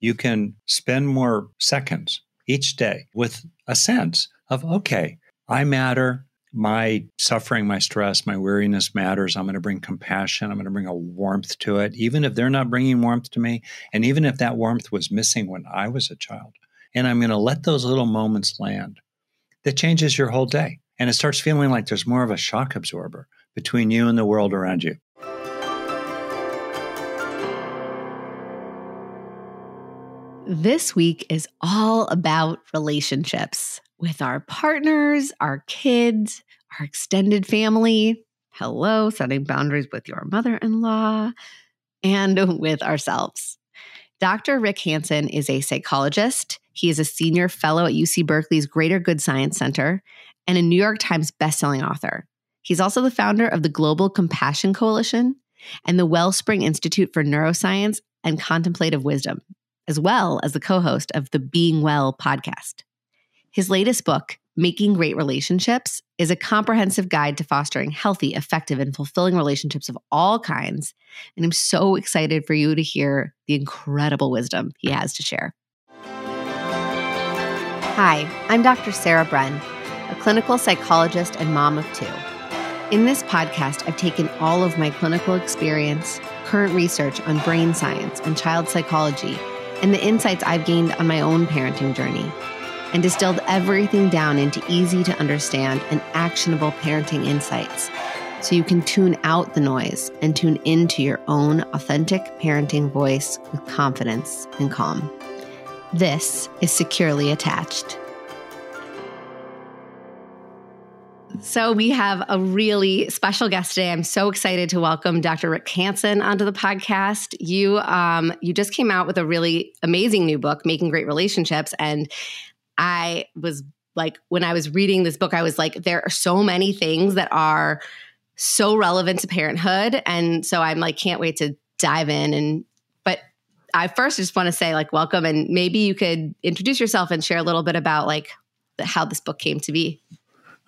you can spend more seconds each day with a sense of, okay, I matter. My suffering, my stress, my weariness matters. I'm going to bring compassion. I'm going to bring a warmth to it, even if they're not bringing warmth to me. And even if that warmth was missing when I was a child. And I'm going to let those little moments land. That changes your whole day. And it starts feeling like there's more of a shock absorber between you and the world around you. This week is all about relationships with our partners, our kids, our extended family. Hello, setting boundaries with your mother in law and with ourselves. Dr. Rick Hanson is a psychologist. He is a senior fellow at UC Berkeley's Greater Good Science Center and a New York Times bestselling author. He's also the founder of the Global Compassion Coalition and the Wellspring Institute for Neuroscience and Contemplative Wisdom as well as the co host of the Being Well podcast. His latest book, Making Great Relationships, is a comprehensive guide to fostering healthy, effective, and fulfilling relationships of all kinds. And I'm so excited for you to hear the incredible wisdom he has to share. Hi, I'm Dr. Sarah Bren, a clinical psychologist and mom of two. In this podcast, I've taken all of my clinical experience, current research on brain science and child psychology and the insights I've gained on my own parenting journey, and distilled everything down into easy to understand and actionable parenting insights so you can tune out the noise and tune into your own authentic parenting voice with confidence and calm. This is Securely Attached. So we have a really special guest today. I'm so excited to welcome Dr. Rick Hanson onto the podcast. You um, you just came out with a really amazing new book, Making Great Relationships, and I was like, when I was reading this book, I was like, there are so many things that are so relevant to parenthood, and so I'm like, can't wait to dive in and. But I first just want to say like welcome, and maybe you could introduce yourself and share a little bit about like how this book came to be.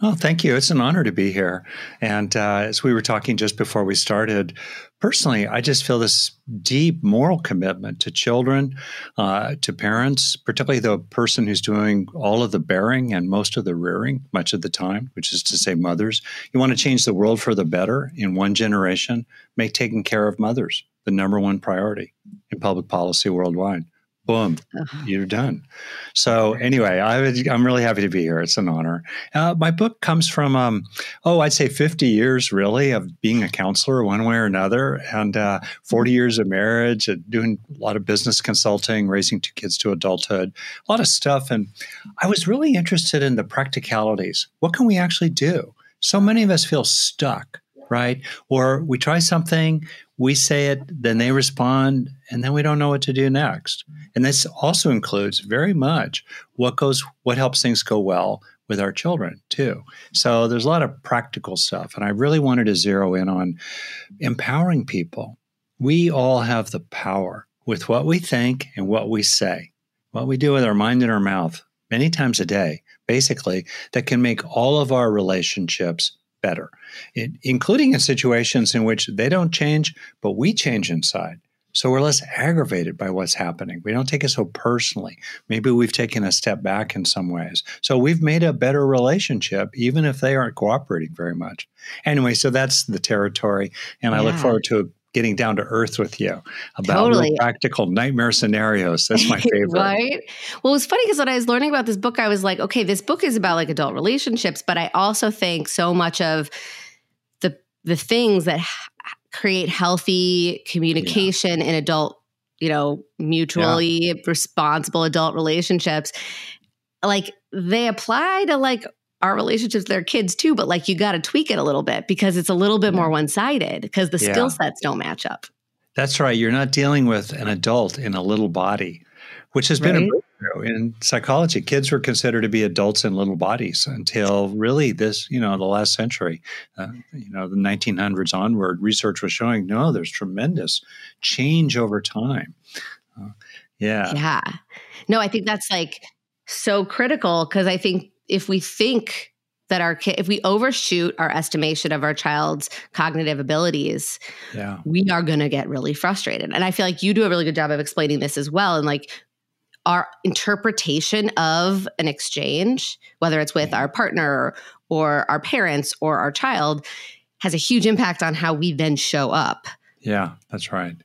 Oh, thank you. It's an honor to be here. And uh, as we were talking just before we started, personally, I just feel this deep moral commitment to children, uh, to parents, particularly the person who's doing all of the bearing and most of the rearing much of the time, which is to say, mothers. You want to change the world for the better in one generation, make taking care of mothers the number one priority in public policy worldwide boom, you're done. So anyway, I am really happy to be here. It's an honor. Uh, my book comes from, um, oh, I'd say 50 years really of being a counselor one way or another, and uh, 40 years of marriage, and doing a lot of business consulting, raising two kids to adulthood, a lot of stuff. And I was really interested in the practicalities. What can we actually do? So many of us feel stuck right? Or we try something, we say it, then they respond, and then we don't know what to do next. And this also includes very much what goes, what helps things go well with our children too. So there's a lot of practical stuff, and I really wanted to zero in on empowering people. We all have the power with what we think and what we say, what we do with our mind and our mouth many times a day, basically, that can make all of our relationships better, it, including in situations in which they don't change, but we change inside. So we're less aggravated by what's happening. We don't take it so personally. Maybe we've taken a step back in some ways. So we've made a better relationship, even if they aren't cooperating very much. Anyway, so that's the territory. And yeah. I look forward to getting down to earth with you about totally. practical nightmare scenarios. That's my favorite. right? Well, it's funny because when I was learning about this book, I was like, okay, this book is about like adult relationships, but I also think so much of the the things that create healthy communication yeah. in adult, you know, mutually yeah. responsible adult relationships, like they apply to like our relationships with their kids too, but like you got to tweak it a little bit because it's a little bit more one sided because the yeah. skill sets don't match up. That's right. You're not dealing with an adult in a little body, which has been right? a breakthrough in psychology. Kids were considered to be adults in little bodies until really this, you know, the last century, uh, you know, the 1900s onward. Research was showing no, there's tremendous change over time. Uh, yeah. Yeah. No, I think that's like so critical because I think if we think that our kid if we overshoot our estimation of our child's cognitive abilities yeah. we are going to get really frustrated and i feel like you do a really good job of explaining this as well and like our interpretation of an exchange whether it's with Yeah. our partner or our parents or our child has a huge impact on how we then show up Yeah, that's right.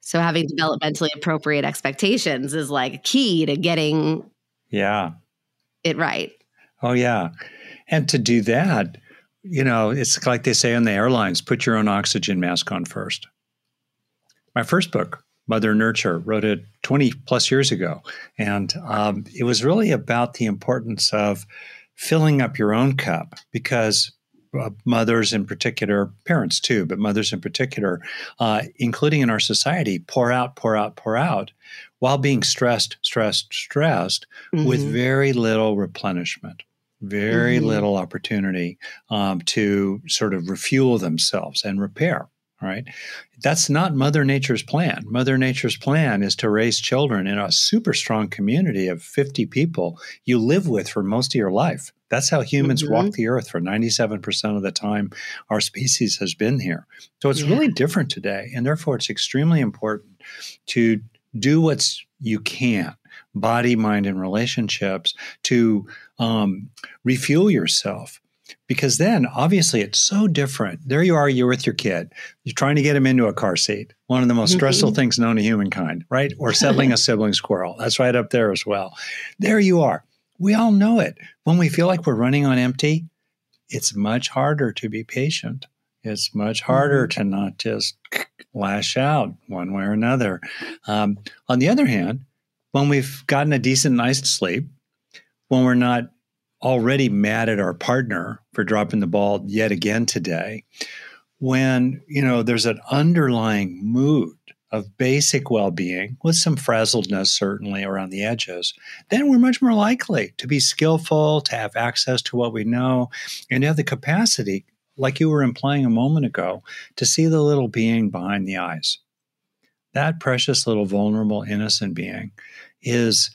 so having developmentally appropriate expectations is like key to getting Yeah. it right Oh, yeah. And to do that, you know, it's like they say on the airlines put your own oxygen mask on first. My first book, Mother Nurture, wrote it 20 plus years ago. And um, it was really about the importance of filling up your own cup because uh, mothers in particular, parents too, but mothers in particular, uh, including in our society, pour out, pour out, pour out while being stressed, stressed, stressed with Mhm. very little replenishment, very Mhm. little opportunity um, to sort of refuel themselves and repair. Right? That's not Mother Nature's plan. Mother Nature's plan is to raise children in a super strong community of 50 people you live with for most of your life. That's how humans Mhm. walk the earth for 97% of the time our species has been here. So it's Yeah. really different today. And therefore, it's extremely important to do what's you can body, mind, and relationships to um, refuel yourself. Because then, obviously, it's so different. There you are, you're with your kid. You're trying to get him into a car seat. One of the most stressful Mhm. things known to humankind, right? Or settling a sibling squirrel. That's right up there as well. There you are. We all know it. When we feel like we're running on empty, it's much harder to be patient. It's much harder to not just lash out one way or another. Um, on the other hand, when we've gotten a decent night's sleep, when we're not already mad at our partner for dropping the ball yet again today, when you know there's an underlying mood of basic well-being with some frazzledness certainly around the edges then we're much more likely to be skillful to have access to what we know and have the capacity like you were implying a moment ago to see the little being behind the eyes that precious little vulnerable innocent being is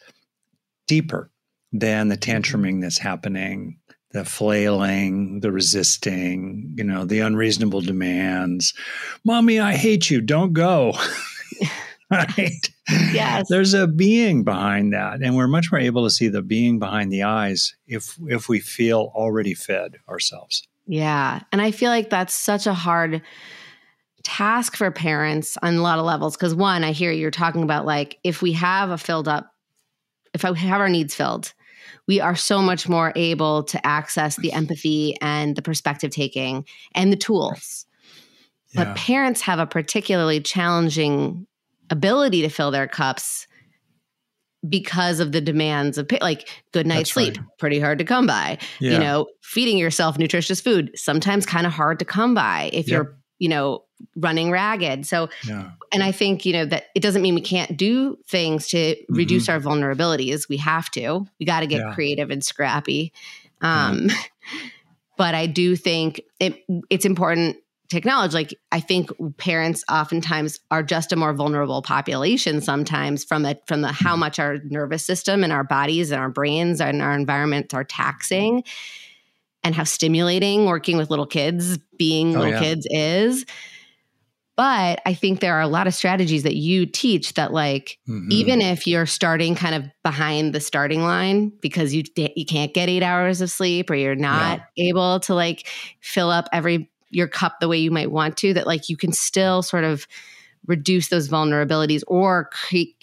deeper than the mm-hmm. tantruming that's happening the flailing, the resisting, you know, the unreasonable demands. Mommy, I hate you. Don't go. right? Yes. There's a being behind that. And we're much more able to see the being behind the eyes if if we feel already fed ourselves. Yeah. And I feel like that's such a hard task for parents on a lot of levels. Because one, I hear you're talking about like if we have a filled up, if I have our needs filled, we are so much more able to access the empathy and the perspective taking and the tools. But parents have a particularly challenging ability to fill their cups because of the demands of like good night's That's sleep right. pretty hard to come by Yeah. you know feeding yourself nutritious food sometimes kind of hard to come by if Yep. you're you know running ragged so yeah. and i think you know that it doesn't mean we can't do things to reduce our vulnerabilities we have to we got to get Mm-hmm. Yeah. creative and scrappy um but i do think it it's important to acknowledge like i think parents oftentimes are just a more vulnerable population sometimes from the from the how much our nervous system and our bodies and our brains and our environments are taxing and how stimulating working with little kids being Oh, little yeah. kids is but i think there are a lot of strategies that you teach that like Mhm. even if you're starting kind of behind the starting line because you you can't get 8 hours of sleep or you're not able to like fill up every your cup the way you might want to that like you can still sort of reduce those vulnerabilities or keep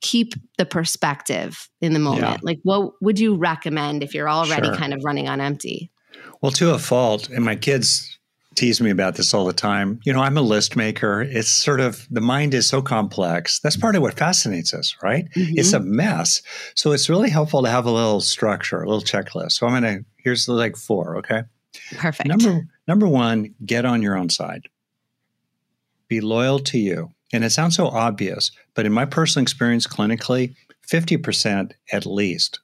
keep the perspective in the moment Yeah. like what would you recommend if you're already Sure. kind of running on empty Well, to a fault, and my kids tease me about this all the time. You know, I'm a list maker. It's sort of the mind is so complex. That's part of what fascinates us, right? Mm-hmm. It's a mess. So it's really helpful to have a little structure, a little checklist. So I'm to here's like four, okay? perfect Number number 1, get on your own side. Be loyal to you. And it sounds so obvious, but in my personal experience clinically, 50% at least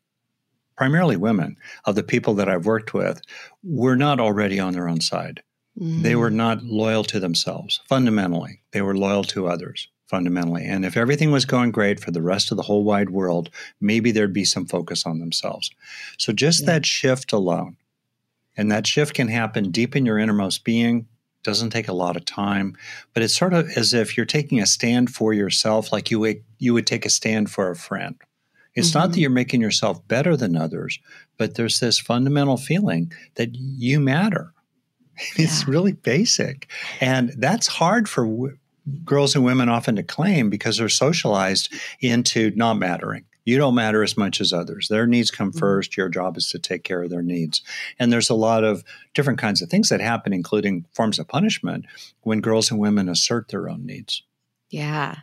primarily women of the people that I've worked with were not already on their own side. They were not loyal to themselves fundamentally. They were loyal to others fundamentally. And if everything was going great for the rest of the whole wide world, maybe there'd be some focus on themselves. So just Yeah. that shift alone And that shift can happen deep in your innermost being. Doesn't take a lot of time, but it's sort of as if you're taking a stand for yourself, like you would, you would take a stand for a friend. It's mm-hmm. not that mm-hmm. you're making yourself better than others, but there's this fundamental feeling that you matter. It's really basic. And that's hard for w- girls and women often to claim because they're socialized into not mattering. You don't matter as much as others. Their needs come mm-hmm. first. Your job is to take care of their needs. And there's a lot of different kinds of things that happen, including forms of punishment, when girls and women assert their own needs. Yeah.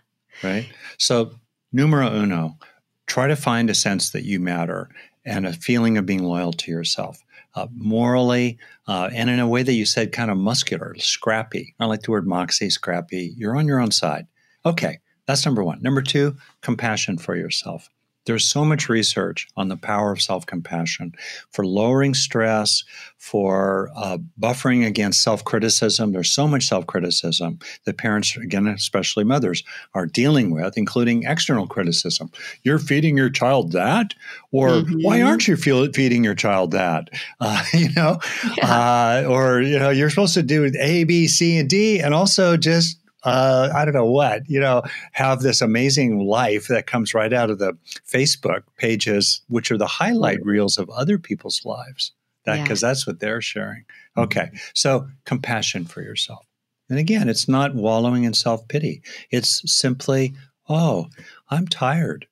Right? So, numero uno, try to find a sense that you matter and a feeling of being loyal to yourself. Uh, morally, uh, and in a way that you said kind of muscular, scrappy. I like the word moxie, scrappy. You're on your own side. Okay, that's number one. Number two, compassion for yourself. There's so much research on the power of self compassion for lowering stress, for uh, buffering against self criticism. There's so much self criticism that parents, again, especially mothers, are dealing with, including external criticism. You're feeding your child that? Or mm-hmm. why aren't you feel, feeding your child that? Uh, you know, yeah. uh, or, you know, you're supposed to do A, B, C, and D, and also just uh, I don't know what, you know, have this amazing life that comes right out of the Facebook pages, which are the highlight reels of other people's lives. That because yeah. that's what they're sharing. Okay, so compassion for yourself. And again, it's not wallowing in self pity. It's simply, oh, I'm tired.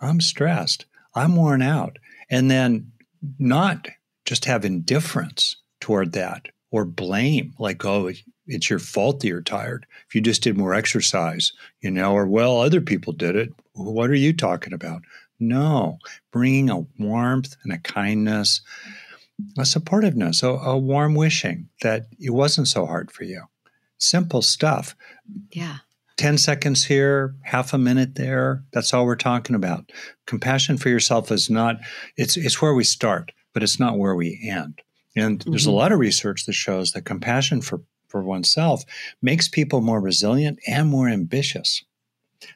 I'm stressed. I'm worn out. And then not just have indifference toward that or blame, like, oh, it's your fault that you're tired. If you just did more exercise, you know, or well, other people did it. What are you talking about? No, bringing a warmth and a kindness, a supportiveness, a, a warm wishing that it wasn't so hard for you. Simple stuff. Yeah. 10 seconds here, half a minute there. That's all we're talking about. Compassion for yourself is not, it's, it's where we start, but it's not where we end. And mm-hmm. there's a mm-hmm. lot of research that shows that compassion for for oneself makes people more resilient and more ambitious.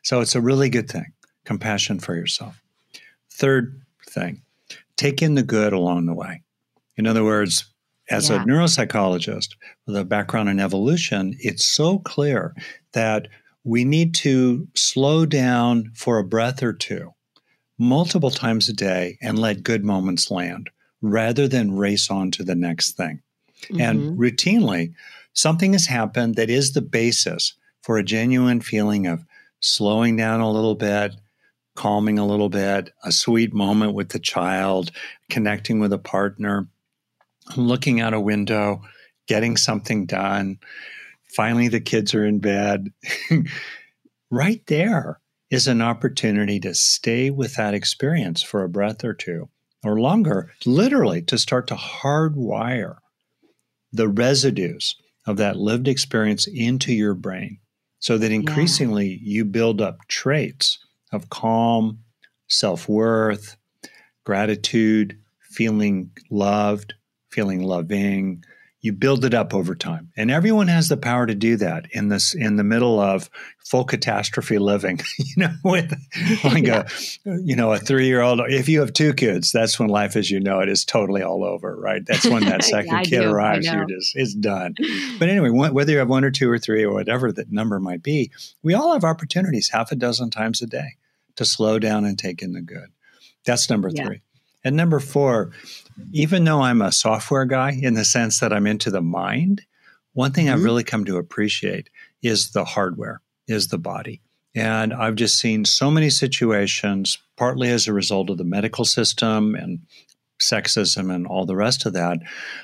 So it's a really good thing. Compassion for yourself. Third thing, take in the good along the way. In other words, as yeah. a neuropsychologist with a background in evolution, it's so clear that we need to slow down for a breath or two multiple times a day and let good moments land rather than race on to the next thing. Mm-hmm. And routinely, something has happened that is the basis for a genuine feeling of slowing down a little bit, calming a little bit, a sweet moment with the child, connecting with a partner, looking out a window, getting something done. Finally, the kids are in bed. right there is an opportunity to stay with that experience for a breath or two or longer, literally to start to hardwire the residues of that lived experience into your brain so that increasingly yeah. you build up traits of calm, self worth, gratitude, feeling loved, feeling loving, you build it up over time. And everyone has the power to do that in this in the middle of full catastrophe living you know with like yeah. a you know a three year old if you have two kids that's when life as you know it is totally all over right? That's when that second yeah, kid do. arrives you're just it's done. But anyway whether you have one or two or three or whatever that number might be we all have opportunities half a dozen times a day to slow down and take in the good. That's number yeah. three. And number four, even though I'm a software guy in the sense that I'm into the mind, one thing mm-hmm. I've really come to appreciate is the hardware, is the body. And I've just seen so many situations, partly as a result of the medical system and sexism and all the rest of that.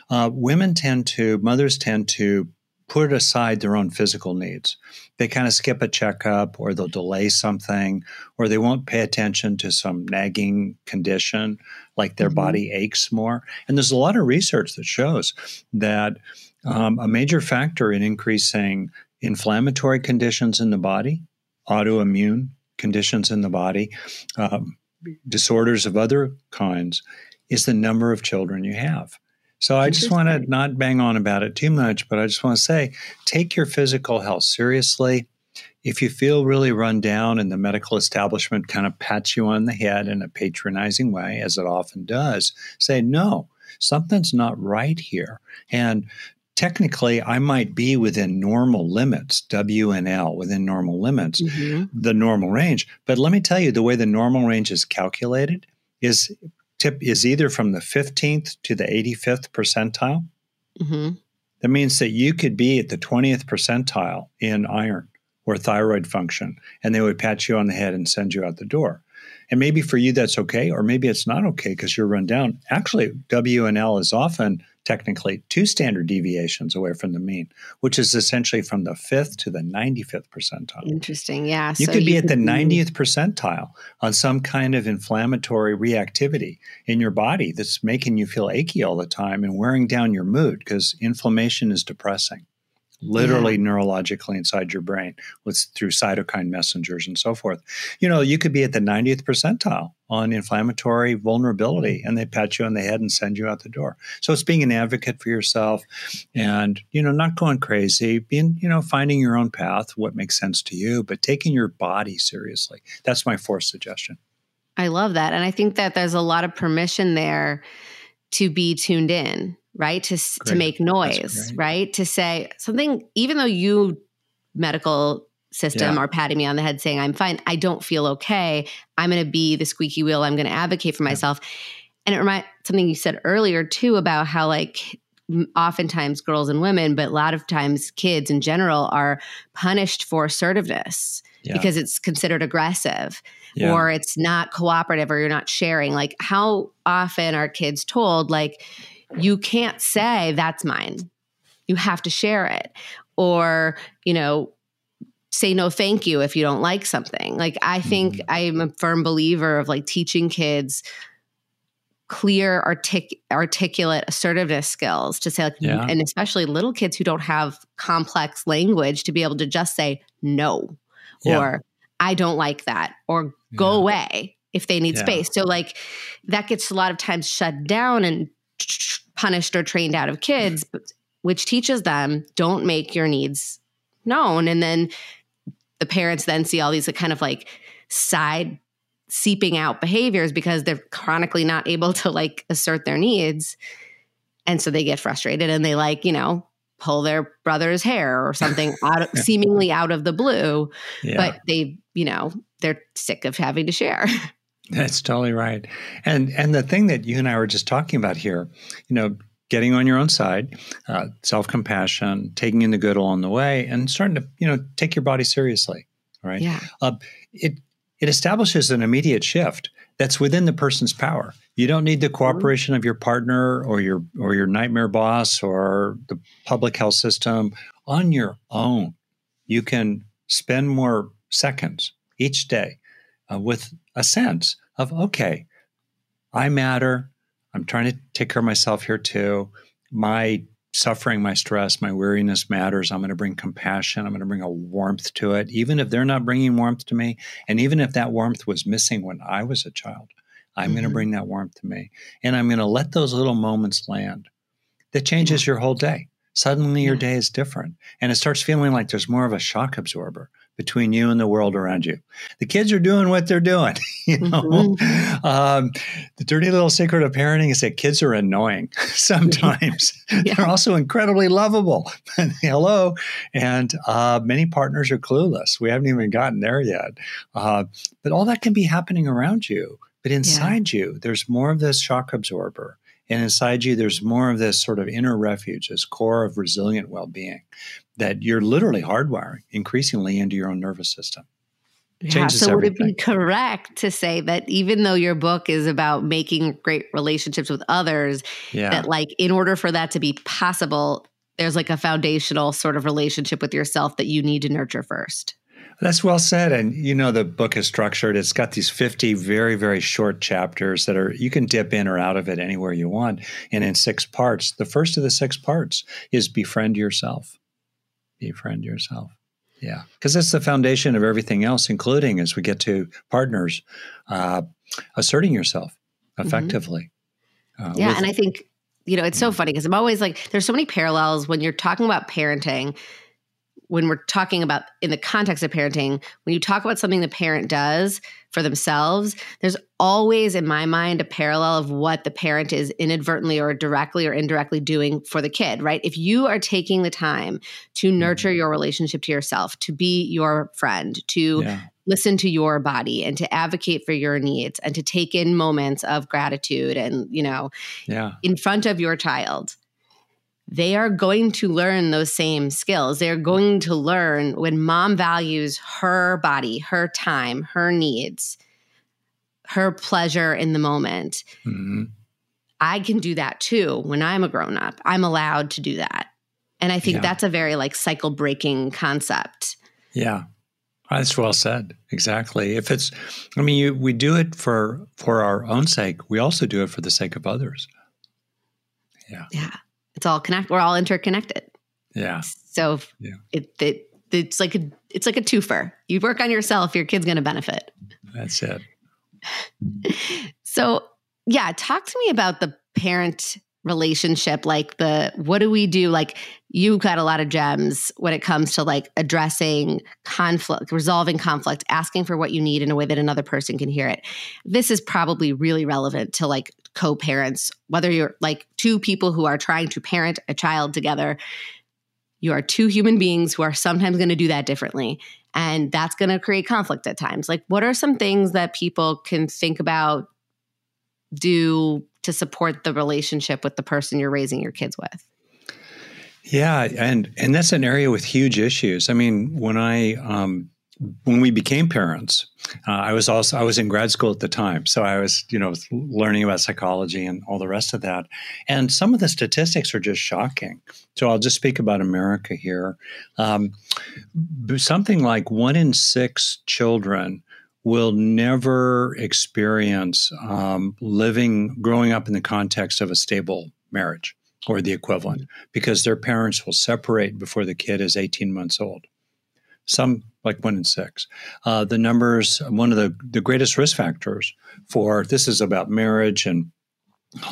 Uh, women tend to, mothers tend to put aside their own physical needs. They kind of skip a checkup or they'll delay something or they won't pay attention to some nagging condition like their mm-hmm. body aches more. And there's a lot of research that shows that um, a major factor in increasing inflammatory conditions in the body, autoimmune conditions in the body, um, disorders of other kinds, is the number of children you have. So I just want to not bang on about it too much, but I just want to say take your physical health seriously. If you feel really run down and the medical establishment kind of pats you on the head in a patronizing way, as it often does, say, no, something's not right here. And technically I might be within normal limits, WNL, within normal limits, mm-hmm. the normal range. But let me tell you, the way the normal range is calculated is tip is either from the 15th to the 85th percentile. Mm-hmm. That means that you could be at the 20th percentile in iron or thyroid function, and they would pat you on the head and send you out the door. And maybe for you that's okay, or maybe it's not okay because you're run down. Actually, W and L is often technically two standard deviations away from the mean, which is essentially from the fifth to the 95th percentile. Interesting. Yeah. You so could be you at the 90th percentile on some kind of inflammatory reactivity in your body that's making you feel achy all the time and wearing down your mood because inflammation is depressing literally yeah. neurologically inside your brain with through cytokine messengers and so forth. You know, you could be at the 90th percentile on inflammatory vulnerability mm. and they pat you on the head and send you out the door. So it's being an advocate for yourself and, you know, not going crazy, being, you know, finding your own path, what makes sense to you, but taking your body seriously. That's my fourth suggestion. I love that. And I think that there's a lot of permission there to be tuned in right to great. to make noise right to say something even though you medical system yeah. are patting me on the head saying i'm fine i don't feel okay i'm going to be the squeaky wheel i'm going to advocate for myself yeah. and it reminds something you said earlier too about how like oftentimes girls and women but a lot of times kids in general are punished for assertiveness yeah. because it's considered aggressive yeah. or it's not cooperative or you're not sharing like how often are kids told like you can't say that's mine. You have to share it. Or, you know, say no thank you if you don't like something. Like I think mm-hmm. I'm a firm believer of like teaching kids clear artic- articulate assertiveness skills to say like yeah. and especially little kids who don't have complex language to be able to just say no yeah. or I don't like that or go yeah. away if they need space. So like that gets a lot of times shut down and punished or trained out of kids, mm-hmm. which teaches them don't make your needs known. And then the parents then see all these kind of like side seeping out behaviors because they're chronically not able to like assert their needs. And so they get frustrated and they like, you know, pull their brother's hair or something out of, seemingly out of the blue. Yeah. But they, you know, they're sick of having to share. That's totally right. And and the thing that you and I were just talking about here, you know, getting on your own side, uh, self compassion, taking in the good along the way, and starting to you know take your body seriously. Right. Yeah. Uh, it it establishes an immediate shift that's within the person's power. You don't need the cooperation of your partner or your or your nightmare boss or the public health system on your own. You can spend more seconds each day uh, with a sense of, okay, I matter. I'm trying to take care of myself here too. My suffering, my stress, my weariness matters. I'm going to bring compassion. I'm going to bring a warmth to it, even if they're not bringing warmth to me. And even if that warmth was missing when I was a child, I'm mm-hmm. going to bring that warmth to me. And I'm going to let those little moments land. That changes your whole day. Suddenly your day is different. And it starts feeling like there's more of a shock absorber between you and the world around you. The kids are doing what they're doing. You know, mm-hmm. um, the dirty little secret of parenting is that kids are annoying sometimes. yeah. They're also incredibly lovable. Hello, and uh, many partners are clueless. We haven't even gotten there yet. Uh, but all that can be happening around you. But inside yeah. you, there's more of this shock absorber. And inside you, there's more of this sort of inner refuge, this core of resilient well being that you're literally hardwiring increasingly into your own nervous system. Yeah, so everything. would it be correct to say that even though your book is about making great relationships with others, yeah. that like in order for that to be possible, there's like a foundational sort of relationship with yourself that you need to nurture first? That's well said. And you know, the book is structured. It's got these 50 very, very short chapters that are, you can dip in or out of it anywhere you want. And in six parts, the first of the six parts is befriend yourself befriend yourself. Yeah, because that's the foundation of everything else, including as we get to partners, uh, asserting yourself mm-hmm. effectively. Mm-hmm. Uh, yeah, with, and I think you know it's so funny because I'm always like, there's so many parallels when you're talking about parenting when we're talking about in the context of parenting, when you talk about something the parent does for themselves, there's always in my mind a parallel of what the parent is inadvertently or directly or indirectly doing for the kid, right? If you are taking the time to nurture mm-hmm. your relationship to yourself, to be your friend, to yeah. listen to your body and to advocate for your needs and to take in moments of gratitude and, you know, yeah. in front of your child they are going to learn those same skills. They're going to learn when mom values her body, her time, her needs, her pleasure in the moment. Mm-hmm. I can do that too when I'm a grown up. I'm allowed to do that. And I think yeah. that's a very like cycle breaking concept. Yeah. That's well said. Exactly. If it's, I mean, you, we do it for for our own sake. We also do it for the sake of others. Yeah. Yeah it's all connect. We're all interconnected. Yeah. So yeah. It, it it's like a it's like a twofer. You work on yourself, your kid's going to benefit. That's it. so yeah, talk to me about the parent relationship like the what do we do like you got a lot of gems when it comes to like addressing conflict resolving conflict asking for what you need in a way that another person can hear it this is probably really relevant to like co-parents whether you're like two people who are trying to parent a child together you are two human beings who are sometimes going to do that differently and that's going to create conflict at times like what are some things that people can think about do to support the relationship with the person you're raising your kids with? Yeah, and and that's an area with huge issues. I mean, when I um, when we became parents, uh, I was also I was in grad school at the time, so I was you know learning about psychology and all the rest of that. And some of the statistics are just shocking. So I'll just speak about America here. Um, something like one in six children will never experience um, living, growing up in the context of a stable marriage or the equivalent because their parents will separate before the kid is 18 months old. Some, like one in six. Uh, the numbers, one of the, the greatest risk factors for this is about marriage, and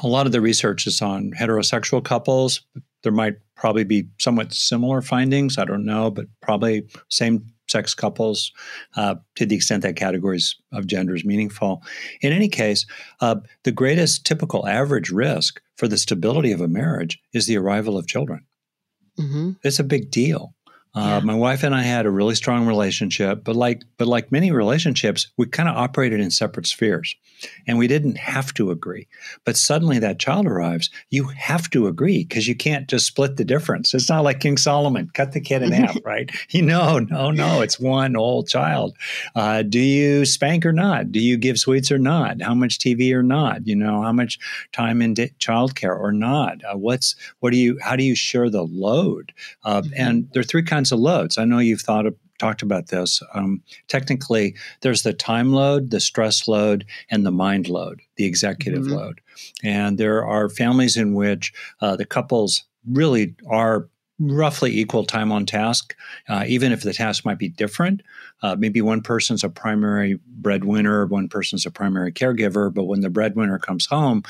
a lot of the research is on heterosexual couples. There might probably be somewhat similar findings. I don't know, but probably same sex couples uh, to the extent that categories of gender is meaningful. In any case, uh, the greatest typical average risk for the stability of a marriage is the arrival of children. Mm-hmm. It's a big deal. Uh, My wife and I had a really strong relationship, but like but like many relationships, we kind of operated in separate spheres, and we didn't have to agree. But suddenly that child arrives, you have to agree because you can't just split the difference. It's not like King Solomon cut the kid in half, right? You know, no, no, it's one old child. Uh, do you spank or not? Do you give sweets or not? How much TV or not? You know, how much time in di- childcare or not? Uh, what's what do you? How do you share the load? Uh, mm-hmm. And there are three kinds kinds of loads. I know you've thought of, talked about this. Um, technically, there's the time load, the stress load, and the mind load, the executive mm-hmm. load. And there are families in which uh, the couples really are roughly equal time on task, uh, even if the task might be different. Uh, maybe one person's a primary breadwinner, one person's a primary caregiver, but when the breadwinner comes home,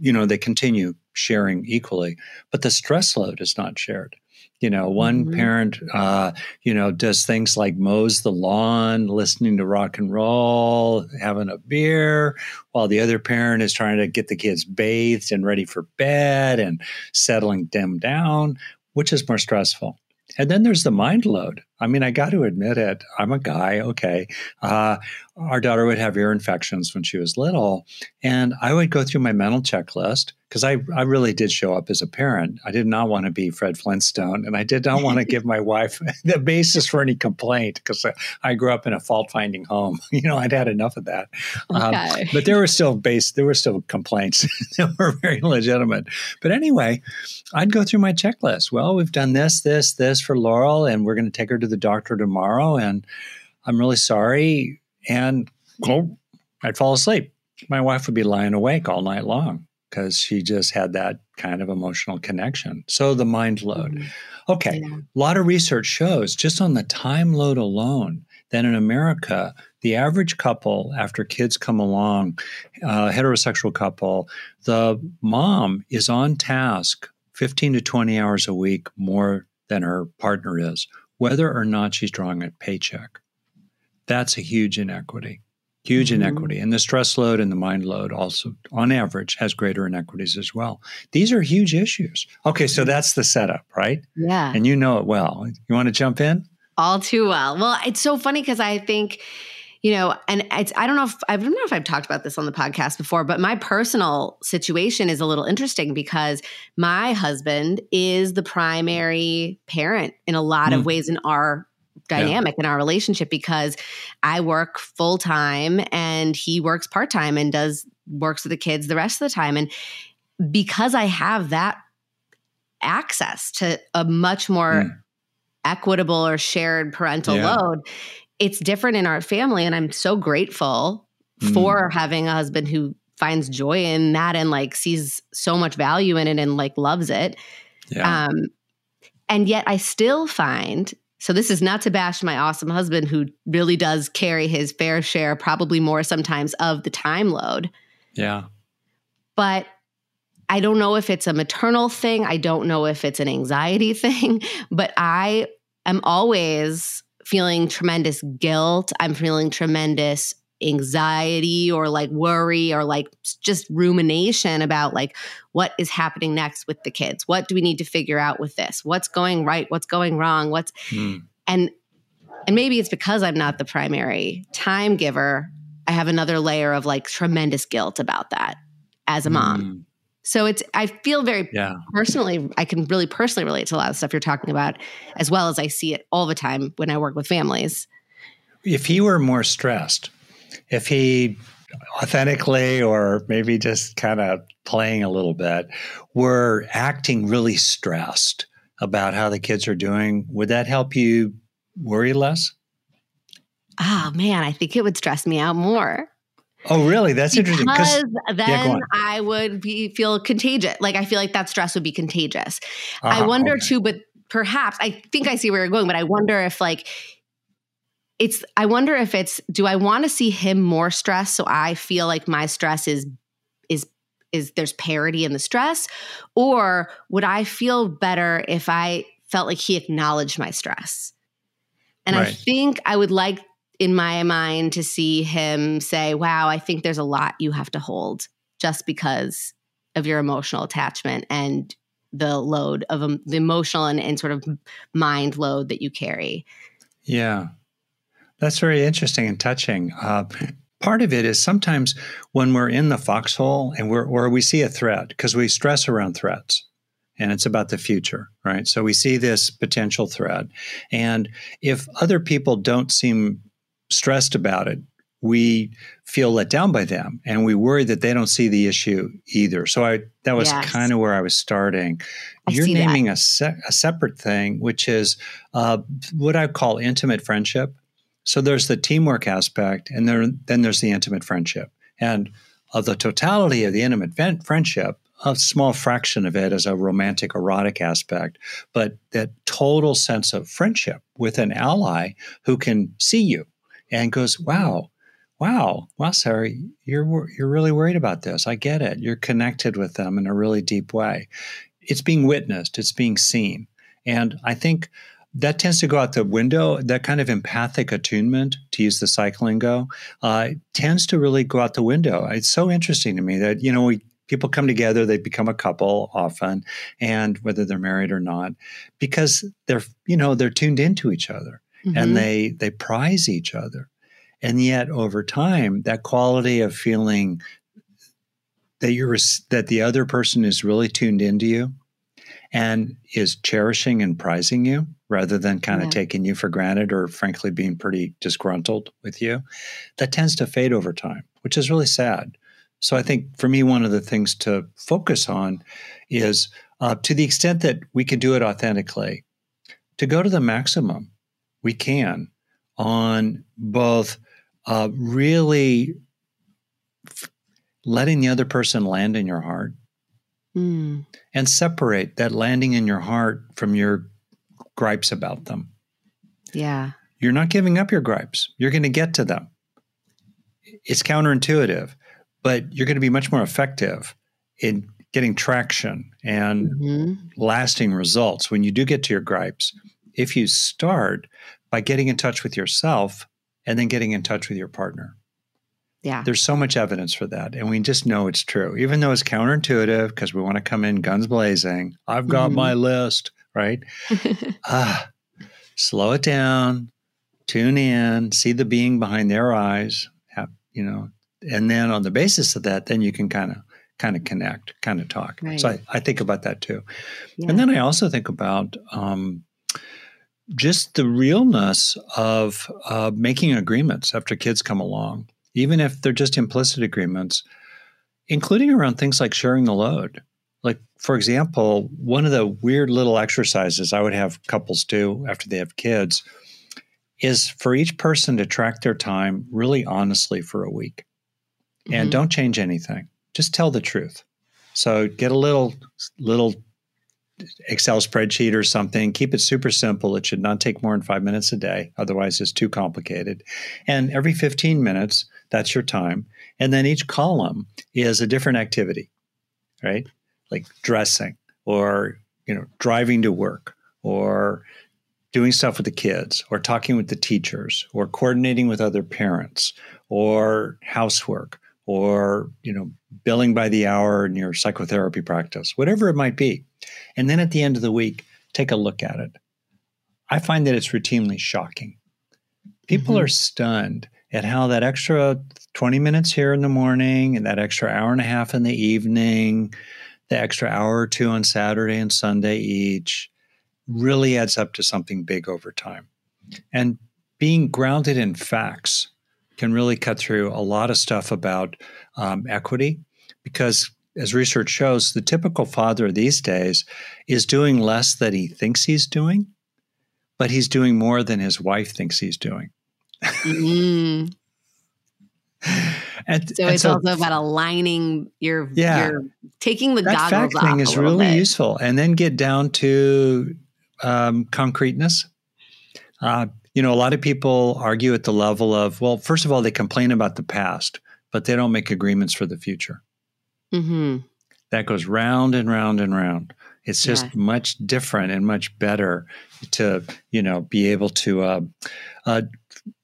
you know, they continue sharing equally. But the stress load is not shared. You know, one mm-hmm. parent, uh, you know, does things like mows the lawn, listening to rock and roll, having a beer, while the other parent is trying to get the kids bathed and ready for bed and settling them down. Which is more stressful? And then there's the mind load. I mean, I got to admit it. I'm a guy, okay. Uh, our daughter would have ear infections when she was little, and I would go through my mental checklist because I, I really did show up as a parent. I did not want to be Fred Flintstone, and I did not want to give my wife the basis for any complaint because I grew up in a fault finding home. You know, I'd had enough of that. Um, okay. Um, but there were still base, there were still complaints that were very legitimate. But anyway, I'd go through my checklist. Well, we've done this, this, this for Laurel, and we're going to take her to the doctor tomorrow, and I'm really sorry. And well, I'd fall asleep. My wife would be lying awake all night long because she just had that kind of emotional connection. So the mind load. Mm-hmm. Okay, yeah. a lot of research shows just on the time load alone that in America, the average couple, after kids come along, uh, heterosexual couple, the mom is on task 15 to 20 hours a week more than her partner is. Whether or not she's drawing a paycheck. That's a huge inequity, huge mm-hmm. inequity. And the stress load and the mind load also, on average, has greater inequities as well. These are huge issues. Okay, so that's the setup, right? Yeah. And you know it well. You want to jump in? All too well. Well, it's so funny because I think you know, and it's I don't know if I don't know if I've talked about this on the podcast before, but my personal situation is a little interesting because my husband is the primary parent in a lot mm. of ways in our dynamic yeah. in our relationship because I work full time and he works part time and does works with the kids the rest of the time and because I have that access to a much more mm. equitable or shared parental yeah. load it's different in our family and i'm so grateful mm. for having a husband who finds joy in that and like sees so much value in it and like loves it yeah. um and yet i still find so this is not to bash my awesome husband who really does carry his fair share probably more sometimes of the time load yeah but I don't know if it's a maternal thing. I don't know if it's an anxiety thing, but I am always feeling tremendous guilt. I'm feeling tremendous anxiety or like worry or like just rumination about like what is happening next with the kids. What do we need to figure out with this? What's going right? What's going wrong? What's mm. and and maybe it's because I'm not the primary time giver. I have another layer of like tremendous guilt about that as a mom. Mm. So it's I feel very yeah. personally I can really personally relate to a lot of stuff you're talking about as well as I see it all the time when I work with families. If he were more stressed, if he authentically or maybe just kind of playing a little bit were acting really stressed about how the kids are doing, would that help you worry less? Oh man, I think it would stress me out more. Oh, really? That's because interesting. Because then yeah, I would be feel contagious. Like I feel like that stress would be contagious. Uh, I wonder okay. too, but perhaps I think I see where you're going, but I wonder if like it's I wonder if it's do I want to see him more stressed so I feel like my stress is is is there's parity in the stress or would I feel better if I felt like he acknowledged my stress? And right. I think I would like in my mind to see him say, Wow, I think there's a lot you have to hold just because of your emotional attachment and the load of um, the emotional and, and sort of mind load that you carry. Yeah. That's very interesting and touching. Uh, part of it is sometimes when we're in the foxhole and we're, or we see a threat, because we stress around threats and it's about the future, right? So we see this potential threat. And if other people don't seem stressed about it, we feel let down by them and we worry that they don't see the issue either. So I that was yes. kind of where I was starting. I You're naming a, se- a separate thing, which is uh, what I call intimate friendship. So there's the teamwork aspect, and there, then there's the intimate friendship. And of the totality of the intimate friendship, a small fraction of it is a romantic, erotic aspect, but that total sense of friendship with an ally who can see you and goes, "Wow, wow, wow, Sarah, you're you're really worried about this. I get it. You're connected with them in a really deep way. It's being witnessed. It's being seen, and I think." That tends to go out the window. That kind of empathic attunement, to use the cycling go, uh, tends to really go out the window. It's so interesting to me that you know we people come together they become a couple often and whether they're married or not because they're you know they're tuned into each other mm-hmm. and they they prize each other. And yet over time, that quality of feeling that you're that the other person is really tuned into you and is cherishing and prizing you rather than kind yeah. of taking you for granted or frankly being pretty disgruntled with you that tends to fade over time which is really sad so i think for me one of the things to focus on is uh, to the extent that we can do it authentically to go to the maximum we can on both uh, really letting the other person land in your heart mm. and separate that landing in your heart from your gripes about them. Yeah. You're not giving up your gripes, you're going to get to them. It's counterintuitive, but you're going to be much more effective in getting traction and mm-hmm. lasting results when you do get to your gripes if you start by getting in touch with yourself and then getting in touch with your partner. Yeah. There's so much evidence for that. And we just know it's true, even though it's counterintuitive because we want to come in guns blazing. I've got mm-hmm. my list, right? ah, slow it down, tune in, see the being behind their eyes, have, you know, and then on the basis of that, then you can kind of kind of connect, kind of talk. Right. So I, I, think about that too. Yeah. And then I also think about um, just the realness of uh, making agreements after kids come along even if they're just implicit agreements, including around things like sharing the load. Like, for example, one of the weird little exercises I would have couples do after they have kids is for each person to track their time really honestly for a week. Mm-hmm. And don't change anything. Just tell the truth. So get a little little Excel spreadsheet or something. Keep it super simple. It should not take more than five minutes a day. Otherwise, it's too complicated. And every 15 minutes, that's your time. And then each column is a different activity, right? Like dressing or, you know, driving to work or doing stuff with the kids or talking with the teachers or coordinating with other parents or housework or, you know, billing by the hour in your psychotherapy practice, whatever it might be. And then at the end of the week, take a look at it. I find that it's routinely shocking. People mm-hmm. are stunned at how that extra 20 minutes here in the morning and that extra hour and a half in the evening, the extra hour or two on Saturday and Sunday each really adds up to something big over time. And being grounded in facts can really cut through a lot of stuff about um, equity because as research shows the typical father these days is doing less than he thinks he's doing but he's doing more than his wife thinks he's doing mm. and, so and it's so, also about aligning your yeah your, taking the that goggles fact thing is really bit. useful and then get down to um, concreteness uh, you know a lot of people argue at the level of well first of all they complain about the past but they don't make agreements for the future mm-hmm. that goes round and round and round it's just yeah. much different and much better to you know be able to uh, uh,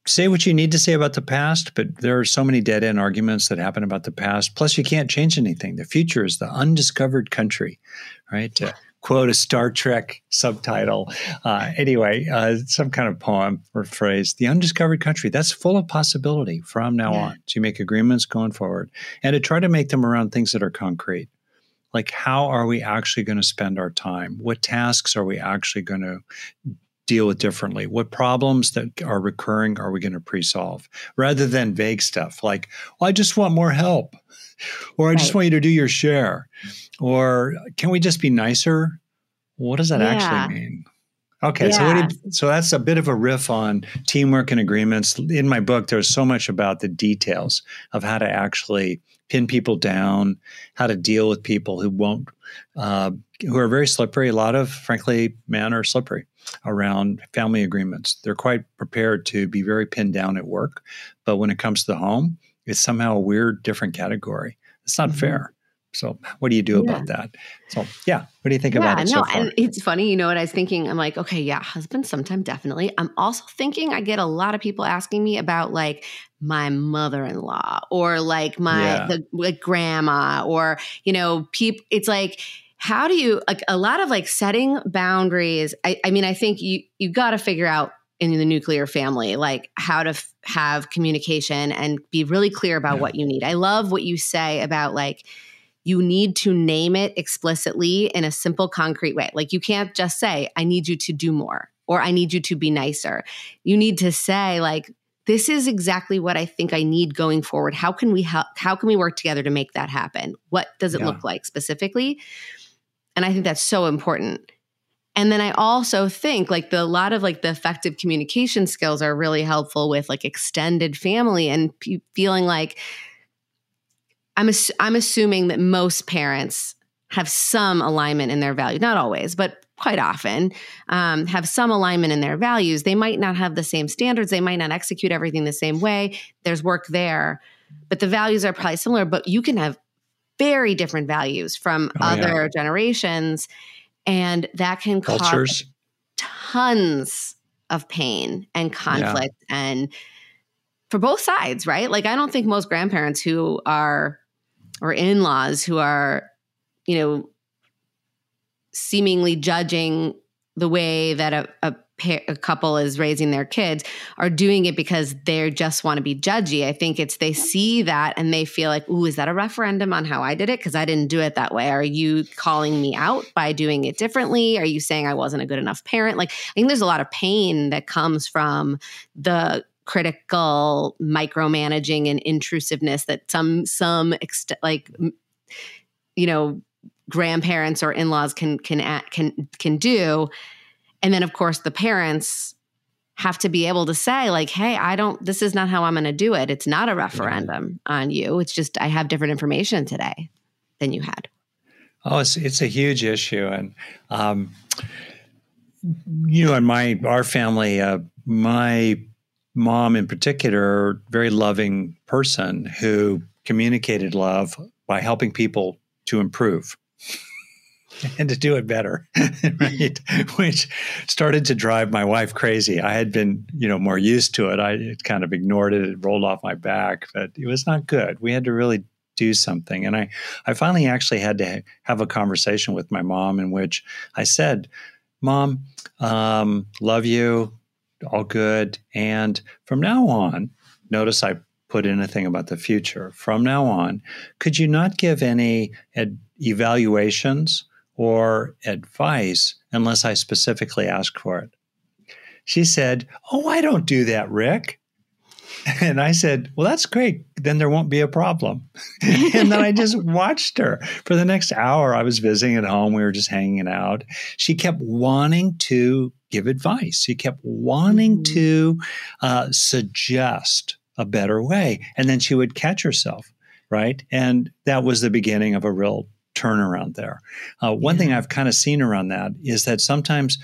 say what you need to say about the past, but there are so many dead end arguments that happen about the past. Plus, you can't change anything. The future is the undiscovered country, right? To quote a Star Trek subtitle. Uh, anyway, uh, some kind of poem or phrase. The undiscovered country. That's full of possibility from now yeah. on. To make agreements going forward, and to try to make them around things that are concrete. Like, how are we actually going to spend our time? What tasks are we actually going to deal with differently? What problems that are recurring are we going to pre-solve rather than vague stuff like, well, I just want more help or I right. just want you to do your share or can we just be nicer? What does that yeah. actually mean? Okay, yeah. so you, so that's a bit of a riff on teamwork and agreements. In my book, there's so much about the details of how to actually pin people down, how to deal with people who won't, uh, who are very slippery. A lot of, frankly, men are slippery around family agreements. They're quite prepared to be very pinned down at work, but when it comes to the home, it's somehow a weird, different category. It's not mm-hmm. fair. So, what do you do yeah. about that? So, yeah, what do you think yeah, about it? No, so and it's funny. You know what I was thinking? I'm like, okay, yeah, husband, sometime definitely. I'm also thinking I get a lot of people asking me about like my mother-in-law or like my yeah. the like grandma or you know, people. It's like how do you like a lot of like setting boundaries i, I mean i think you you got to figure out in the nuclear family like how to f- have communication and be really clear about yeah. what you need i love what you say about like you need to name it explicitly in a simple concrete way like you can't just say i need you to do more or i need you to be nicer you need to say like this is exactly what I think I need going forward. How can we help? How can we work together to make that happen? What does it yeah. look like specifically? And I think that's so important. And then I also think like the a lot of like the effective communication skills are really helpful with like extended family and p- feeling like I'm ass- I'm assuming that most parents have some alignment in their values, not always, but quite often um, have some alignment in their values. They might not have the same standards. They might not execute everything the same way. There's work there, but the values are probably similar. But you can have very different values from oh, other yeah. generations. And that can cultures. cause tons of pain and conflict yeah. and for both sides, right? Like I don't think most grandparents who are or in-laws who are, you know, seemingly judging the way that a, a, a couple is raising their kids are doing it because they just want to be judgy. I think it's they see that and they feel like, "Ooh, is that a referendum on how I did it? Because I didn't do it that way. Are you calling me out by doing it differently? Are you saying I wasn't a good enough parent?" Like, I think there's a lot of pain that comes from the critical micromanaging and intrusiveness that some some ext- like you know grandparents or in-laws can can can can do and then of course the parents have to be able to say like hey i don't this is not how i'm going to do it. It's not a referendum on you. It's just i have different information today than you had. Oh it's it's a huge issue. And um you know in my our family uh my mom in particular very loving person who communicated love by helping people to improve and to do it better, right? Which started to drive my wife crazy. I had been, you know, more used to it. I kind of ignored it. It rolled off my back, but it was not good. We had to really do something. And I, I finally actually had to have a conversation with my mom in which I said, Mom, um, love you, all good. And from now on, notice I put in a thing about the future. From now on, could you not give any ed- evaluations or advice unless I specifically ask for it. She said, Oh, I don't do that, Rick. And I said, Well, that's great. Then there won't be a problem. and then I just watched her for the next hour. I was visiting at home. We were just hanging out. She kept wanting to give advice, she kept wanting mm-hmm. to uh, suggest a better way. And then she would catch herself. Right. And that was the beginning of a real turnaround there. Uh, one yeah. thing I've kind of seen around that is that sometimes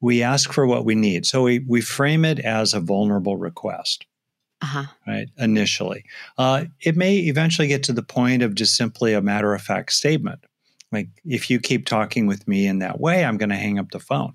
we ask for what we need. So we, we frame it as a vulnerable request. Uh-huh. Right. Initially, uh, it may eventually get to the point of just simply a matter of fact statement. Like, if you keep talking with me in that way, I'm going to hang up the phone.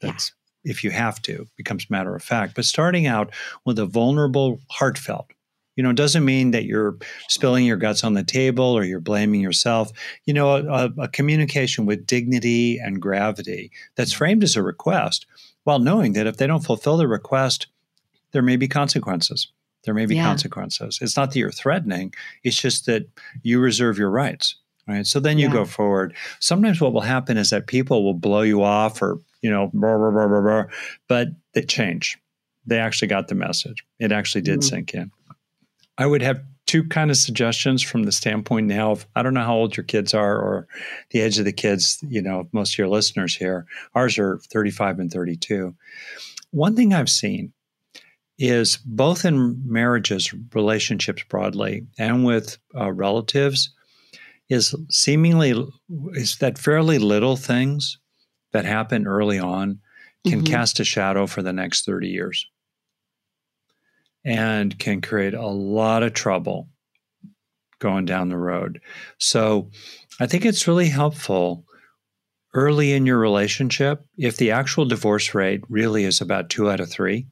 That's yeah. if you have to, becomes matter of fact. But starting out with a vulnerable, heartfelt, you know, it doesn't mean that you're spilling your guts on the table or you're blaming yourself. You know, a, a communication with dignity and gravity that's framed as a request, while knowing that if they don't fulfill the request, there may be consequences. There may be yeah. consequences. It's not that you're threatening, it's just that you reserve your rights. Right. So then you yeah. go forward. Sometimes what will happen is that people will blow you off or, you know, blah, blah, blah, but they change. They actually got the message. It actually did mm-hmm. sink in. I would have two kind of suggestions from the standpoint now of I don't know how old your kids are or the age of the kids, you know, most of your listeners here. Ours are 35 and 32. One thing I've seen is both in marriages, relationships broadly, and with uh, relatives, is seemingly is that fairly little things that happen early on can mm-hmm. cast a shadow for the next 30 years and can create a lot of trouble going down the road. So I think it's really helpful early in your relationship if the actual divorce rate really is about two out of three.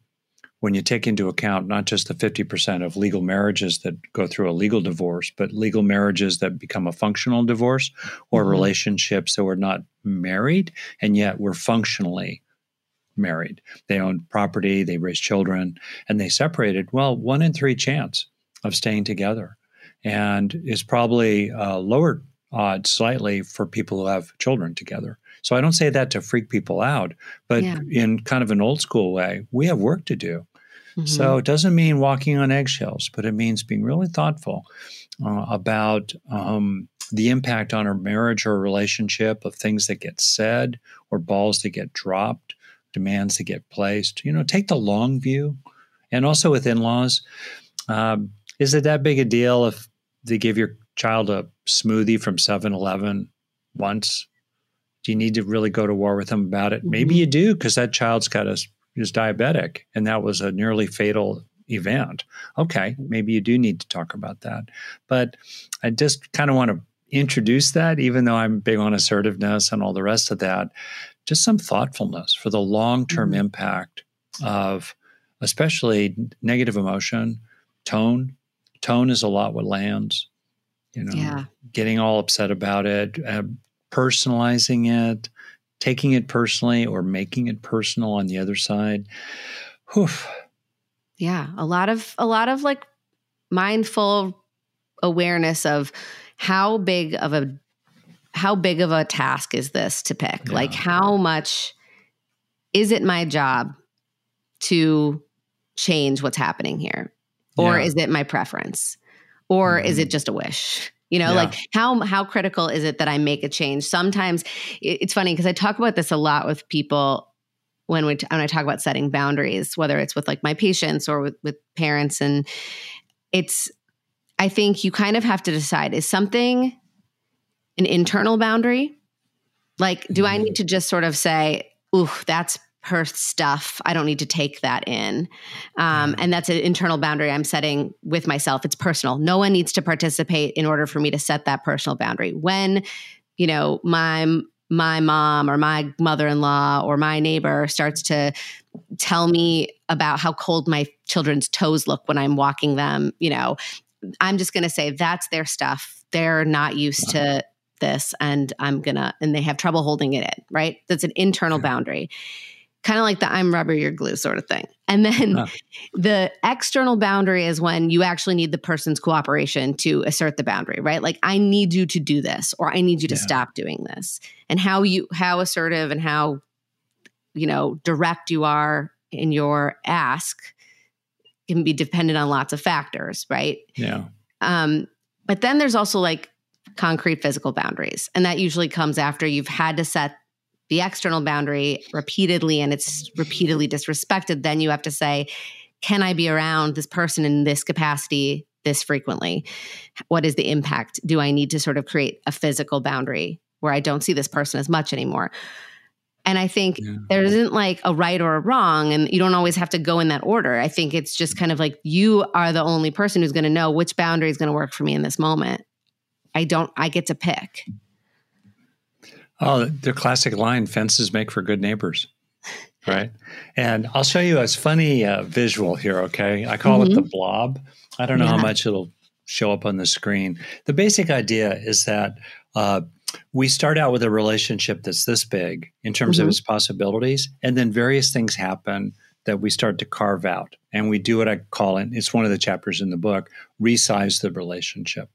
When you take into account not just the 50% of legal marriages that go through a legal divorce, but legal marriages that become a functional divorce or mm-hmm. relationships that were not married and yet were functionally married. They owned property, they raised children, and they separated. Well, one in three chance of staying together, and is probably uh, lower odds slightly for people who have children together. So I don't say that to freak people out, but yeah. in kind of an old school way, we have work to do. Mm-hmm. So it doesn't mean walking on eggshells, but it means being really thoughtful uh, about um, the impact on our marriage or relationship of things that get said or balls that get dropped demands to get placed. You know, take the long view. And also with in laws, um, is it that big a deal if they give your child a smoothie from 7 Eleven once? Do you need to really go to war with them about it? Mm-hmm. Maybe you do because that child's got a, is diabetic and that was a nearly fatal event. Okay, maybe you do need to talk about that. But I just kind of want to introduce that, even though I'm big on assertiveness and all the rest of that, just some thoughtfulness for the long term mm-hmm. impact of especially negative emotion, tone. Tone is a lot what lands, you know, yeah. getting all upset about it, uh, personalizing it, taking it personally or making it personal on the other side. Whew. Yeah, a lot of a lot of like mindful awareness of how big of a how big of a task is this to pick? Yeah. Like how much is it my job to change what's happening here? Or yeah. is it my preference? Or mm-hmm. is it just a wish? You know, yeah. like how how critical is it that I make a change? Sometimes it's funny because I talk about this a lot with people when we when I talk about setting boundaries, whether it's with like my patients or with, with parents, and it's I think you kind of have to decide is something an internal boundary? Like, do I need to just sort of say, "Ooh, that's her stuff. I don't need to take that in. Um, and that's an internal boundary I'm setting with myself. It's personal. No one needs to participate in order for me to set that personal boundary. When, you know, my my mom or my mother-in-law or my neighbor starts to tell me about how cold my children's toes look when I'm walking them, you know, I'm just going to say that's their stuff. They're not used to this and I'm to and they have trouble holding it in, right? That's an internal boundary kind of like the I'm rubber, you're glue sort of thing. And then huh. the external boundary is when you actually need the person's cooperation to assert the boundary, right? Like I need you to do this or I need you to yeah. stop doing this. And how you how assertive and how you know direct you are in your ask can be dependent on lots of factors, right? Yeah. Um but then there's also like concrete physical boundaries. And that usually comes after you've had to set the external boundary repeatedly and it's repeatedly disrespected, then you have to say, can I be around this person in this capacity this frequently? What is the impact? Do I need to sort of create a physical boundary where I don't see this person as much anymore? And I think yeah. there isn't like a right or a wrong, and you don't always have to go in that order. I think it's just kind of like you are the only person who's going to know which boundary is going to work for me in this moment. I don't, I get to pick. Oh, the classic line fences make for good neighbors. Right. And I'll show you a funny uh, visual here. Okay. I call mm-hmm. it the blob. I don't know yeah. how much it'll show up on the screen. The basic idea is that uh, we start out with a relationship that's this big in terms mm-hmm. of its possibilities, and then various things happen that we start to carve out. And we do what I call it, it's one of the chapters in the book, resize the relationship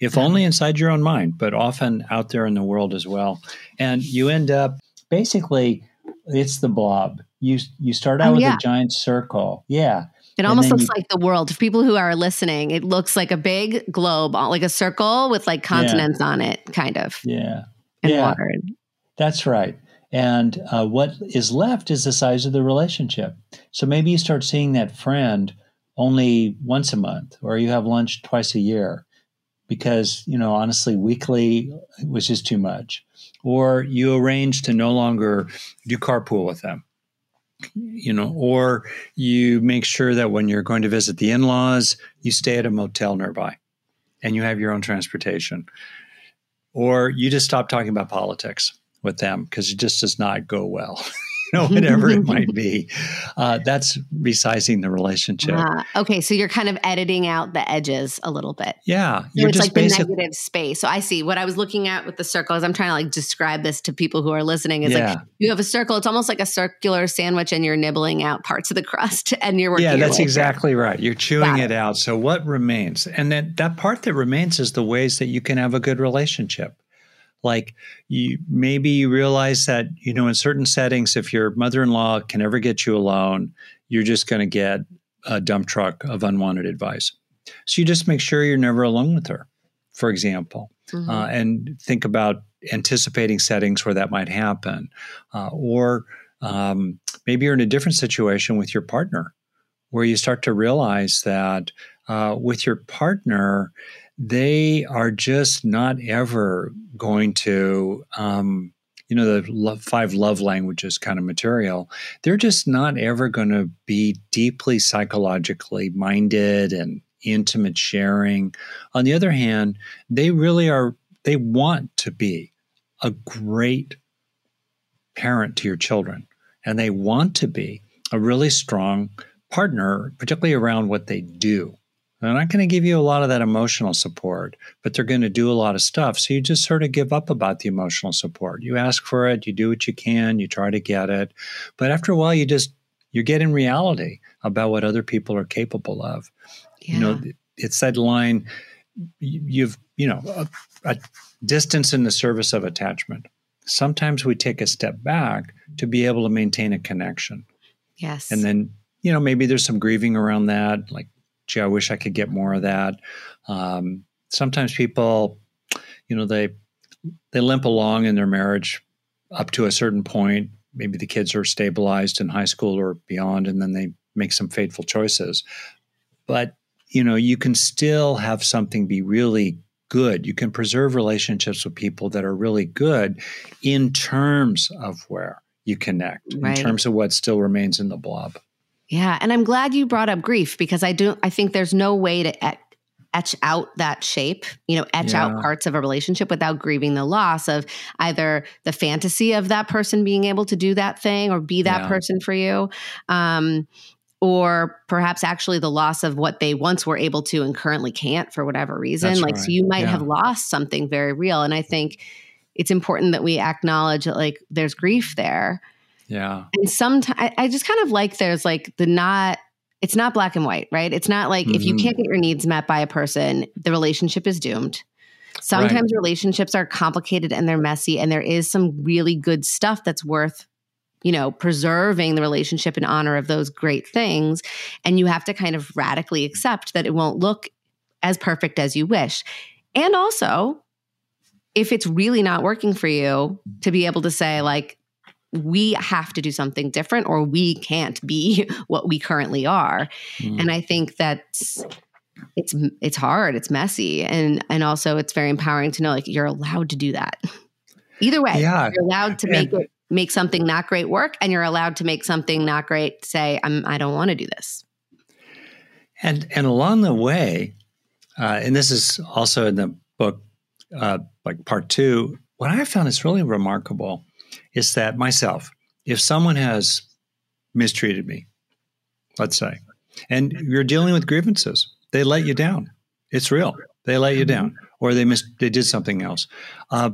if only inside your own mind, but often out there in the world as well. And you end up basically, it's the blob. You you start out oh, with yeah. a giant circle, yeah. It almost looks you, like the world. For people who are listening, it looks like a big globe, like a circle with like continents yeah. on it, kind of. Yeah, and yeah. water. That's right. And uh, what is left is the size of the relationship. So maybe you start seeing that friend only once a month, or you have lunch twice a year because, you know, honestly, weekly was just too much. Or you arrange to no longer do carpool with them, you know, or you make sure that when you're going to visit the in laws, you stay at a motel nearby and you have your own transportation. Or you just stop talking about politics with them because it just does not go well. know, whatever it might be. Uh, that's resizing the relationship. Uh, okay, so you're kind of editing out the edges a little bit. Yeah, so it's like basic- the negative space. So I see what I was looking at with the circle is I'm trying to like describe this to people who are listening. Is yeah. like you have a circle. It's almost like a circular sandwich, and you're nibbling out parts of the crust, and you're working. Yeah, that's exactly right. You're chewing it. it out. So what remains, and that that part that remains is the ways that you can have a good relationship like you maybe you realize that you know in certain settings if your mother-in-law can ever get you alone you're just going to get a dump truck of unwanted advice. So you just make sure you're never alone with her for example. Mm-hmm. uh, and think about anticipating settings where that might happen. Uh, or um, maybe you're in a different situation with your partner where you start to realize that uh, with your partner they are just not ever going to um, you know the love, five love languages kind of material they're just not ever going to be deeply psychologically minded and intimate sharing on the other hand they really are they want to be a great parent to your children and they want to be a really strong partner, particularly around what they do. They're not going to give you a lot of that emotional support, but they're going to do a lot of stuff. So you just sort of give up about the emotional support. You ask for it, you do what you can, you try to get it. But after a while, you just, you get in reality about what other people are capable of. Yeah. You know, it's that line, you've, you know, a, a distance in the service of attachment. Sometimes we take a step back to be able to maintain a connection. Yes. And then, you know, maybe there's some grieving around that, like gee, I wish I could get more of that. Um, sometimes people, you know, they they limp along in their marriage up to a certain point. Maybe the kids are stabilized in high school or beyond, and then they make some fateful choices. But you know, you can still have something be really good. You can preserve relationships with people that are really good in terms of where you connect, right. in terms of what still remains in the blob. Yeah, and I'm glad you brought up grief because I do I think there's no way to etch out that shape, you know, etch yeah. out parts of a relationship without grieving the loss of either the fantasy of that person being able to do that thing or be that yeah. person for you. Um, or perhaps actually the loss of what they once were able to and currently can't for whatever reason. That's like, right. so you might yeah. have lost something very real. And I think it's important that we acknowledge that, like, there's grief there. Yeah. And sometimes I just kind of like there's like the not it's not black and white, right? It's not like mm-hmm. if you mm-hmm. can't get your needs met by a person, the relationship is doomed. Sometimes right. relationships are complicated and they're messy and there is some really good stuff that's worth you know preserving the relationship in honor of those great things and you have to kind of radically accept that it won't look as perfect as you wish. And also if it's really not working for you to be able to say like we have to do something different or we can't be what we currently are. Mm. And I think that's it's it's hard, it's messy and and also it's very empowering to know like you're allowed to do that. Either way, yeah. you're allowed to make and, it make something not great work and you're allowed to make something not great say I'm I don't want to do this. And and along the way, uh, and this is also in the book, uh, like part two. What I found is really remarkable is that myself, if someone has mistreated me, let's say, and you're dealing with grievances, they let you down. It's real. They let you down, or they mis- they did something else. Uh,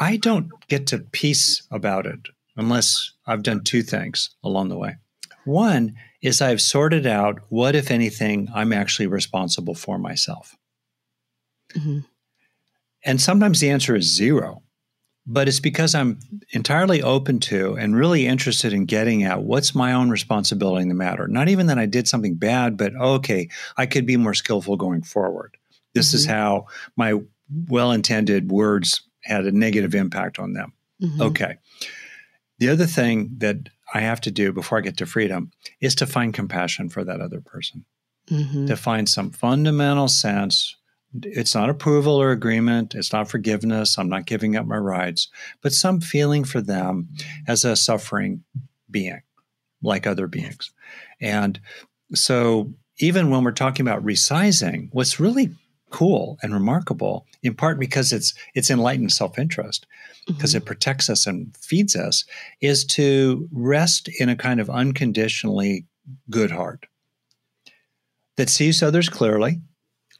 I don't get to peace about it unless I've done two things along the way. One is I've sorted out what, if anything, I'm actually responsible for myself. Mm-hmm. And sometimes the answer is zero but it's because I'm entirely open to and really interested in getting at what's my own responsibility in the matter. Not even that I did something bad, but okay, I could be more skillful going forward. This mm-hmm. is how my well intended words had a negative impact on them. Mm-hmm. Okay. The other thing that I have to do before I get to freedom is to find compassion for that other person, mm-hmm. to find some fundamental sense it's not approval or agreement. It's not forgiveness. I'm not giving up my rights, but some feeling for them as a suffering being, like other beings. And so, even when we're talking about resizing, what's really cool and remarkable, in part because it's it's enlightened self-interest, because mm-hmm. it protects us and feeds us, is to rest in a kind of unconditionally good heart that sees others clearly,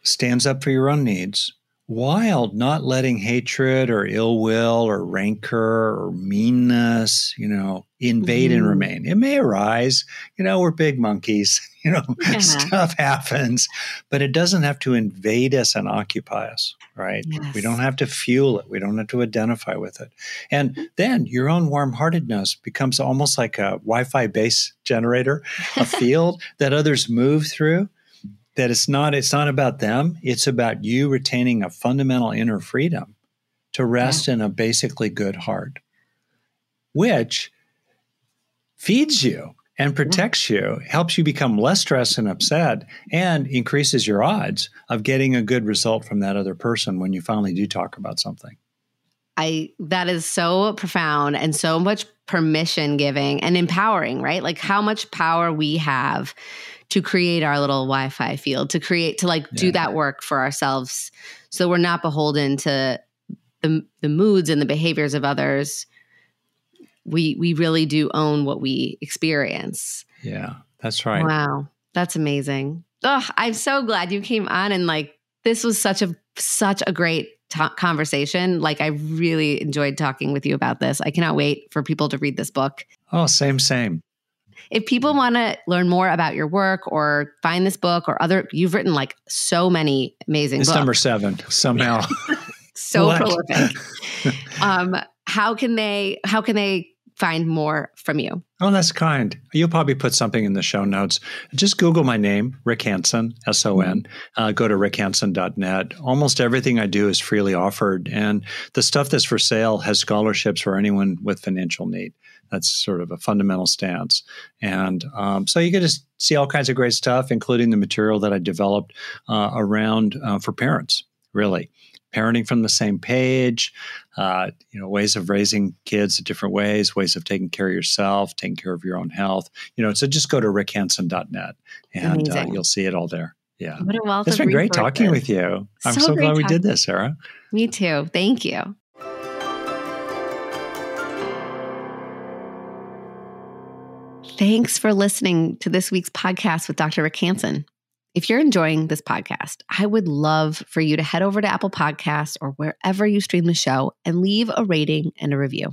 stands up for your own needs while not letting hatred or ill will or rancor or meanness, you know, invade mm-hmm. and remain. It may arise, you know, we're big monkeys, you know, yeah. stuff happens, but it doesn't have to invade us and occupy us, right? Yes. We don't have to fuel it. We don't have to identify with it. And then your own warm heartedness becomes almost like a Wi Fi base generator, a field that others move through that it's not it's not about them it's about you retaining a fundamental inner freedom to rest yeah. in a basically good heart which feeds you and protects yeah. you helps you become less stressed and upset and increases your odds of getting a good result from that other person when you finally do talk about something I that is so profound and so much permission giving and empowering, right? Like how much power we have to create our little Wi-Fi field, to create to like yeah. do that work for ourselves so we're not beholden to the the moods and the behaviors of others, we we really do own what we experience. Yeah, that's right. Wow, that's amazing. Oh, I'm so glad you came on and like this was such a such a great t- conversation. Like I really enjoyed talking with you about this. I cannot wait for people to read this book. Oh, same, same. If people want to learn more about your work or find this book or other, you've written like so many amazing. It's books. number seven somehow. so prolific. um, how can they? How can they find more from you? Oh, that's kind. You'll probably put something in the show notes. Just Google my name, Rick Hanson, S O N. Uh, go to rickhanson.net. Almost everything I do is freely offered. And the stuff that's for sale has scholarships for anyone with financial need. That's sort of a fundamental stance. And um, so you get to see all kinds of great stuff, including the material that I developed uh, around uh, for parents, really. Parenting from the same page, uh, you know, ways of raising kids in different ways, ways of taking care of yourself, taking care of your own health. You know, so just go to rickhanson.net and uh, you'll see it all there. Yeah. What a wealth It's been great talking with you. I'm So so, glad we did this, Sarah. Me too. Thank you. Thanks for listening to this week's podcast with Dr. Rick Hanson. If you're enjoying this podcast, I would love for you to head over to Apple Podcasts or wherever you stream the show and leave a rating and a review.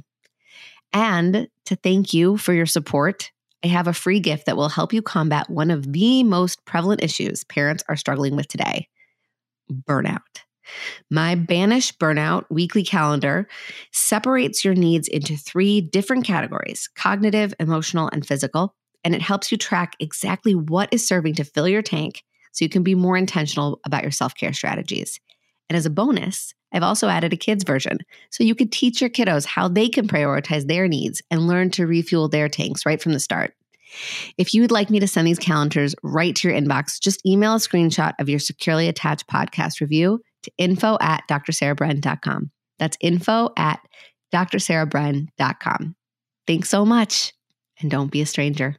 And to thank you for your support, I have a free gift that will help you combat one of the most prevalent issues parents are struggling with today burnout. My Banish Burnout weekly calendar separates your needs into three different categories cognitive, emotional, and physical. And it helps you track exactly what is serving to fill your tank so you can be more intentional about your self care strategies. And as a bonus, I've also added a kids version so you could teach your kiddos how they can prioritize their needs and learn to refuel their tanks right from the start. If you would like me to send these calendars right to your inbox, just email a screenshot of your securely attached podcast review to info at drsarahbren.com. That's info at drsarahbren.com. Thanks so much, and don't be a stranger.